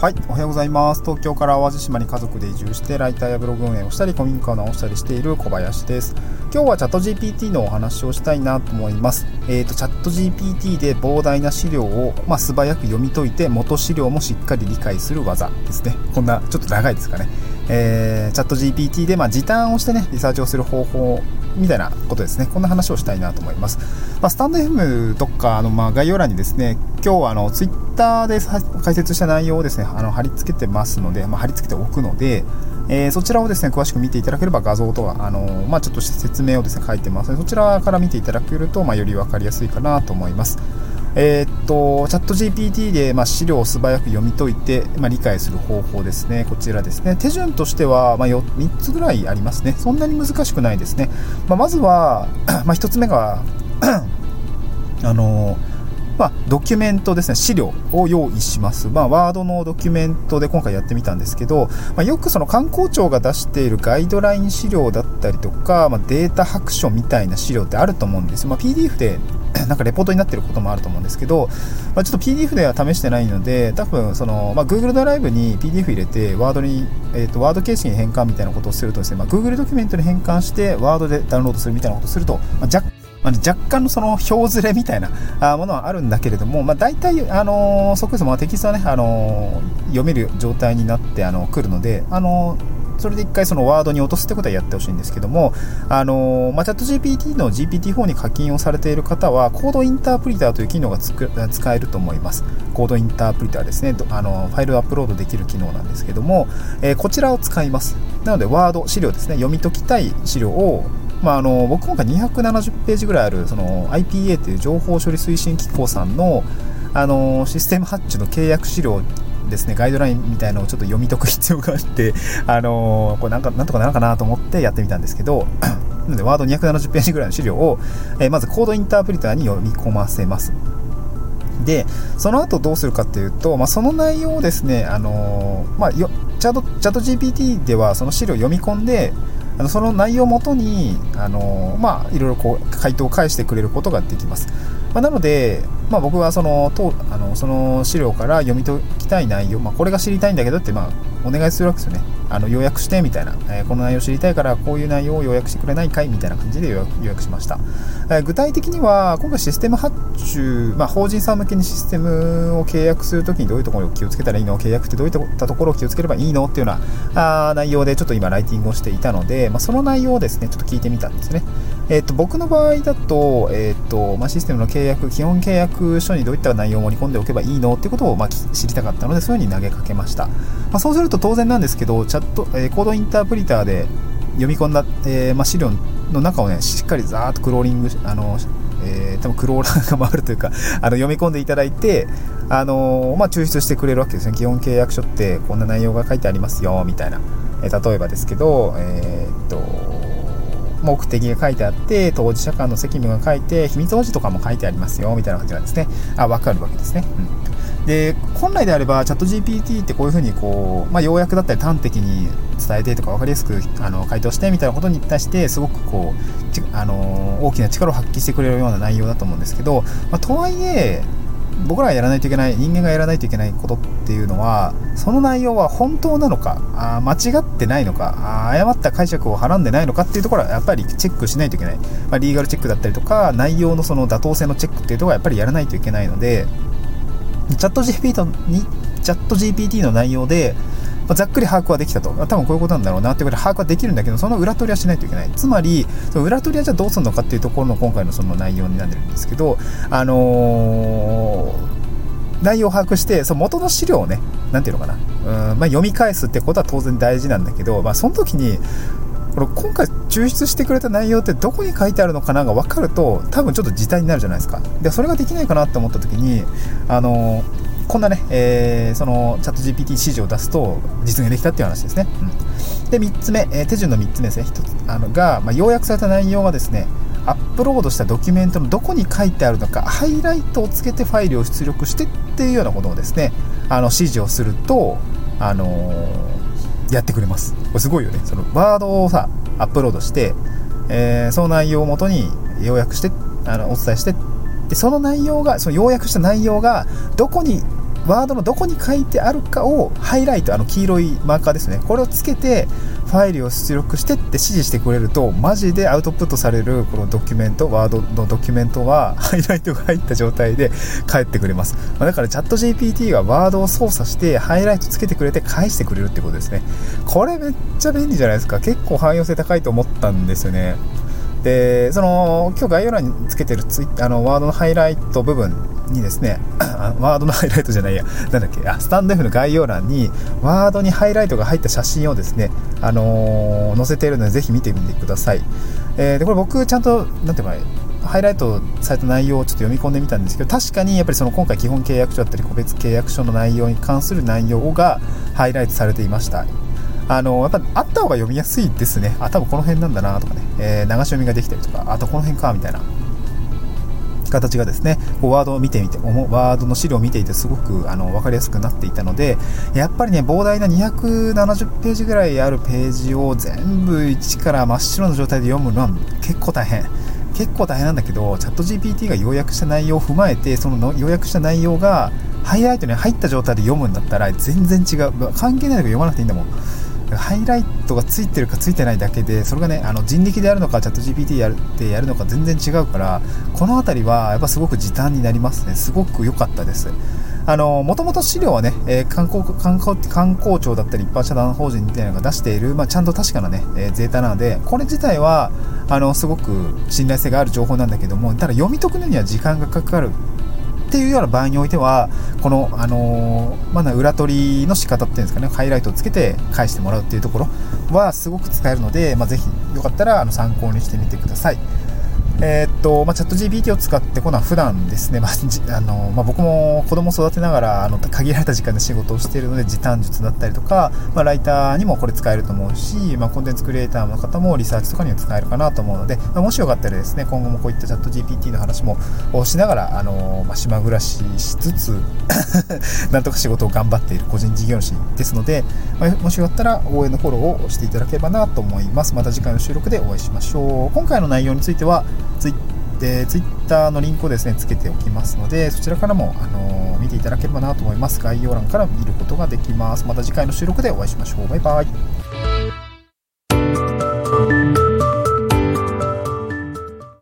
はい、おはようございます。東京から淡路島に家族で移住して、ライターやブログ運営をしたり、古民家を直したりしている小林です。今日はチャット GPT のお話をしたいなと思います。えっ、ー、と、チャット GPT で膨大な資料を、まあ、素早く読み解いて、元資料もしっかり理解する技ですね。こんな、ちょっと長いですかね。えー、チャット GPT で、まあ、時短をしてね、リサーチをする方法みたいなことですね。こんな話をしたいなと思います。まあ、スタンド FM とか、あの、まあ、概要欄にですね、今日はあの、ツイッターで解説した内容をですね、あの、貼り付けてますので、まあ、貼り付けておくので、えー、そちらをですね、詳しく見ていただければ画像とか、あのまあ、ちょっと説明をですね、書いてますので、そちらから見ていただけると、まあ、より分かりやすいかなと思います。えー、っと、チャット GPT で、まあ、資料を素早く読み解いて、まあ、理解する方法ですね。こちらですね。手順としては、まあ、3つぐらいありますね。そんなに難しくないですね。まあ、まずは、まあ、1つ目が あのまあ、ドキュメントですね、資料を用意します。まあ、ワードのドキュメントで今回やってみたんですけど、まあ、よくその観光庁が出しているガイドライン資料だったりとか、まあ、データ白書みたいな資料ってあると思うんですよ。まあ、PDF で なんかレポートになってることもあると思うんですけど、まあ、ちょっと PDF では試してないので、多分その、まあ、Google ドライブに PDF 入れて、ワードに、えーと、ワード形式に変換みたいなことをするとですね、まあ、Google ドキュメントに変換して、ワードでダウンロードするみたいなことをすると、まあ、若干まあ、若干のその表ずれみたいなものはあるんだけれども、まあ、大体、あのー、そこそ、まあ、テキストはね、あのー、読める状態になってあの来るので、あのそれで一回そのワードに落とすってことはやってほしいんですけども、あのまあ、チャット GPT の GPT-4 に課金をされている方は、コードインタープリターという機能が使えると思います。コードインタープリターですね、あのファイルアップロードできる機能なんですけども、えー、こちらを使います。なので、ワード、資料ですね、読み解きたい資料をまあ、あの僕今回270ページぐらいあるその IPA という情報処理推進機構さんのあのシステム発注の契約資料ですねガイドラインみたいなのをちょっと読み解く必要があって あのこれなんかなんとかなるかなと思ってやってみたんですけど なのでワード270ページぐらいの資料を、えまずコードインタープリターに読み込ませます。でその後どうするかっていうと、まあ、その内容をですね、あのまあ、チャチャット GPT ではその資料を読み込んであのその内容をもとにあの、まあ、いろいろこう回答を返してくれることができます。まあ、なので、まあ、僕はそのとあのその資料から読み解きたい内容、まあ、これが知りたいんだけどって、まあ、お願いするわけですよね。あの要約してみたいな、えー、この内容知りたいからこういう内容を予約してくれないかいみたいな感じで予約しました。えー、具体的には今回システム発注、まあ、法人さん向けにシステムを契約するときにどういうところを気をつけたらいいの？契約ってどういったところを気をつければいいの？っていうようなあ内容でちょっと今ライティングをしていたので、まあ、その内容をですねちょっと聞いてみたんですね。えーと、僕の場合だと,、えーとまあ、システムの契約基本契約書にどういった内容を盛り込んでおけばいいのっていうことを、まあ、知りたかったのでそういうふうに投げかけました、まあ、そうすると当然なんですけどチャット、えー、コードインタープリターで読み込んだ、えーまあ、資料の中をねしっかりざーっとクローリングあのえー、多分クローラーが回るというか あの読み込んでいただいて、あのー、まあ、抽出してくれるわけですね。基本契約書ってこんな内容が書いてありますよみたいな、えー、例えばですけど、え、っと目的が書いてあって、当事者間の責務が書いて、秘密保持とかも書いてありますよ、みたいな感じなんですね。あ、わかるわけですね。うん。で、本来であれば、チャット GPT ってこういうふうに、こう、まあ、要約だったり端的に伝えてとか分かりやすくあの回答してみたいなことに対して、すごくこう、あの大きな力を発揮してくれるような内容だと思うんですけど、まあ、とはいえ、僕らがやらないといけない人間がやらないといけないことっていうのはその内容は本当なのかあ間違ってないのかあ誤った解釈をはらんでないのかっていうところはやっぱりチェックしないといけない、まあ、リーガルチェックだったりとか内容のその妥当性のチェックっていうところはやっぱりやらないといけないのでチャット GPT にチャット GPT の内容でまあ、ざっくり把握はできたと。多分こういうことなんだろうなっていうことで把握はできるんだけど、その裏取りはしないといけない。つまり、その裏取りはじゃあどうするのかっていうところの今回のその内容になってるんですけど、あのー、内容を把握して、その元の資料をね、なんていうのかな、うんまあ、読み返すってことは当然大事なんだけど、まあ、その時に、これ今回抽出してくれた内容ってどこに書いてあるのかなが分かると多分ちょっと時短になるじゃないですかでそれができないかなって思った時にあのーこんなね、えー、そのチャット GPT 指示を出すと実現できたっていう話ですね。うん、で、3つ目、えー、手順の3つ目ですね、1つあのが、まあ、要約された内容がですね、アップロードしたドキュメントのどこに書いてあるのか、ハイライトをつけてファイルを出力してっていうようなことをですね、あの指示をすると、あのー、やってくれます。これすごいよね。そのワードをさ、アップロードして、えー、その内容をもとに要約して、あのお伝えして、でその内容が、その要約した内容がどこにワードのどこに書いてあるかをハイライトあの黄色いマーカーですね。これをつけてファイルを出力してって指示してくれるとマジでアウトプットされるこのドキュメントワードのドキュメントはハイライトが入った状態で 返ってくれます。だからチャット GPT がワードを操作してハイライトつけてくれて返してくれるってことですね。これめっちゃ便利じゃないですか。結構汎用性高いと思ったんですよね。でその今日概要欄につけてるツイあのワードのハイライト部分にですね ワードのハイライトじゃないやなんだっけあスタンド F の概要欄にワードにハイライトが入った写真をですね、あのー、載せているのでぜひ見てみてください、えー、でこれ僕ちゃんとなんていうかハイライトされた内容をちょっと読み込んでみたんですけど確かにやっぱりその今回基本契約書だったり個別契約書の内容に関する内容がハイライトされていました。あの、やっぱあった方が読みやすいですね。あ、多分この辺なんだなとかね、えー、流し読みができたりとか、あとこの辺か、みたいな。形がですね、こうワードを見てみて、ワードの資料を見ていてすごくあの分かりやすくなっていたので、やっぱりね、膨大な270ページぐらいあるページを全部一から真っ白な状態で読むのは結構大変。結構大変なんだけど、チャット GPT が要約した内容を踏まえて、その要約した内容がハイライトに入った状態で読むんだったら全然違う。関係ないけど読まなくていいんだもん。ハイライトがついてるかついてないだけでそれがねあの人力であるのかチャット GPT やるでやるのか全然違うからこの辺りはやっぱすごく時短になりますね。すごく良かったです。あのもともと資料はね、えー、観光観光観光庁だったり一般社団法人みたいなのが出している、まあ、ちゃんと確かなね、えー、データなのでこれ自体はあのすごく信頼性がある情報なんだけどもただ読み解くのには時間がかかるっていうような場合においてはこの、あのー、まだ裏取りの仕方っていうんですかねハイライトをつけて返してもらうっていうところはすごく使えるので、まあ、ぜひよかったらあの参考にしてみてください。えー、っと、まあ、チャット GPT を使って、このは普段ですね、まあ、あの、まあ、僕も子供育てながら、あの、限られた時間で仕事をしているので、時短術だったりとか、まあ、ライターにもこれ使えると思うし、まあ、コンテンツクリエイターの方もリサーチとかには使えるかなと思うので、まあ、もしよかったらですね、今後もこういったチャット GPT の話もしながら、あの、まあ、島暮らししつつ なんとか仕事を頑張っている個人事業主ですので、まあ、もしよかったら応援のフォローをしていただければなと思います。また次回の収録でお会いしましょう。今回の内容については、ツイでツイッターのリンクをですねつけておきますのでそちらからも、あのー、見ていただければなと思います。概要欄から見ることができます。また次回の収録でお会いしましょう。バイバイ。